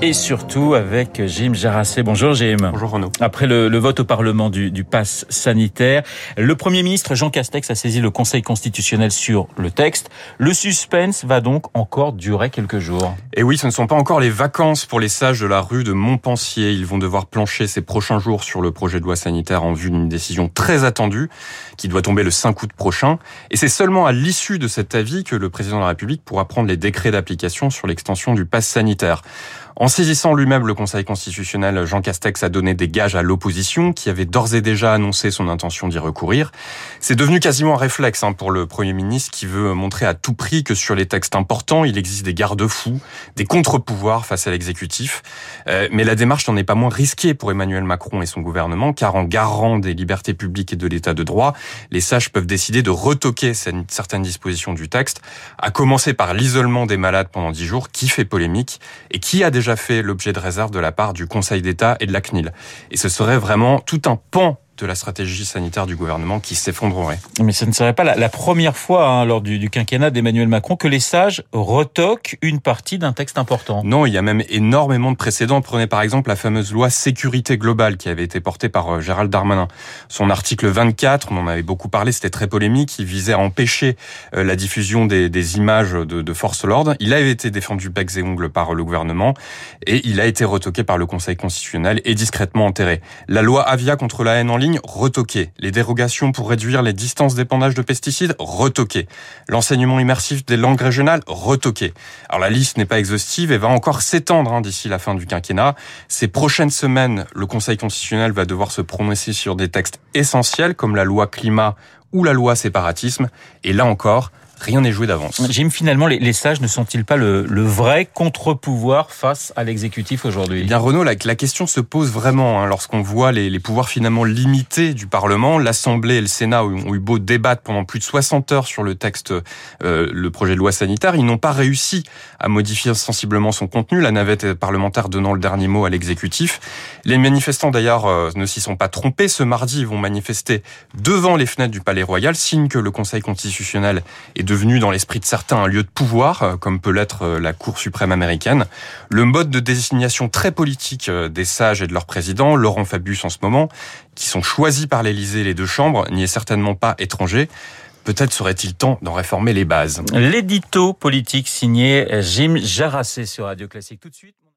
et surtout avec Jim Jarassé. Bonjour Jim. Bonjour Renaud. Après le, le vote au Parlement du, du pass sanitaire, le Premier ministre Jean Castex a saisi le Conseil constitutionnel sur le texte. Le suspense va donc encore durer quelques jours. Et oui, ce ne sont pas encore les vacances pour les sages de la rue de Montpensier. Ils vont devoir plancher ces prochains jours sur le projet de loi sanitaire en vue d'une décision très attendue qui doit tomber le 5 août prochain. Et c'est seulement à l'issue de cet avis que le président de la République pourra prendre les décrets d'application sur l'extension du pass sanitaire. En saisissant lui-même le Conseil constitutionnel, Jean Castex a donné des gages à l'opposition qui avait d'ores et déjà annoncé son intention d'y recourir. C'est devenu quasiment un réflexe hein, pour le Premier ministre qui veut montrer à tout prix que sur les textes importants, il existe des garde-fous, des contre-pouvoirs face à l'exécutif. Euh, mais la démarche n'en est pas moins risquée pour Emmanuel Macron et son gouvernement car en garant des libertés publiques et de l'état de droit, les sages peuvent décider de retoquer certaines dispositions du texte, à commencer par l'isolement des malades pendant dix jours qui fait polémique et qui a déjà fait l'objet de réserve de la part du Conseil d'État et de la CNIL. Et ce serait vraiment tout un pan de la stratégie sanitaire du gouvernement qui s'effondrerait. Mais ce ne serait pas la, première fois hein, lors du, du quinquennat d'Emmanuel Macron que les sages retoquent une partie d'un texte important. Non, il y a même énormément de précédents. Prenez par exemple la fameuse loi sécurité globale qui avait été portée par euh, Gérald Darmanin. Son article 24, on en avait beaucoup parlé, c'était très polémique, il visait à empêcher euh, la diffusion des, des images de, de force l'ordre. Il avait été défendu becs et ongles par le gouvernement et il a été retoqué par le Conseil constitutionnel et discrètement enterré. La loi Avia contre la haine en ligne Les dérogations pour réduire les distances d'épandage de pesticides, retoqué. L'enseignement immersif des langues régionales, retoqué. Alors la liste n'est pas exhaustive et va encore s'étendre hein, d'ici la fin du quinquennat. Ces prochaines semaines, le Conseil constitutionnel va devoir se prononcer sur des textes essentiels comme la loi climat ou la loi séparatisme. Et là encore, rien n'est joué d'avance. Jim, finalement, les, sages ne sont-ils pas le, vrai contre-pouvoir face à l'exécutif aujourd'hui? Eh bien, Renaud, la, la, question se pose vraiment hein, lorsqu'on voit les, les, pouvoirs finalement limités du Parlement. L'Assemblée et le Sénat ont eu beau débattre pendant plus de 60 heures sur le texte, euh, le projet de loi sanitaire. Ils n'ont pas réussi à modifier sensiblement son contenu, la navette parlementaire donnant le dernier mot à l'exécutif. Les manifestants, d'ailleurs, euh, ne s'y sont pas trompés. Ce mardi, ils vont manifester devant les fenêtres du Palais Royal, signe que le Conseil constitutionnel est devenu dans l'esprit de certains un lieu de pouvoir, euh, comme peut l'être euh, la Cour suprême américaine. Le mode de désignation très politique euh, des sages et de leur président, Laurent Fabius en ce moment, qui sont choisis par l'Élysée les deux chambres, n'y est certainement pas étranger. Peut-être serait-il temps d'en réformer les bases. L'édito politique signé Jim Jarassé sur Radio Classique. Tout de suite.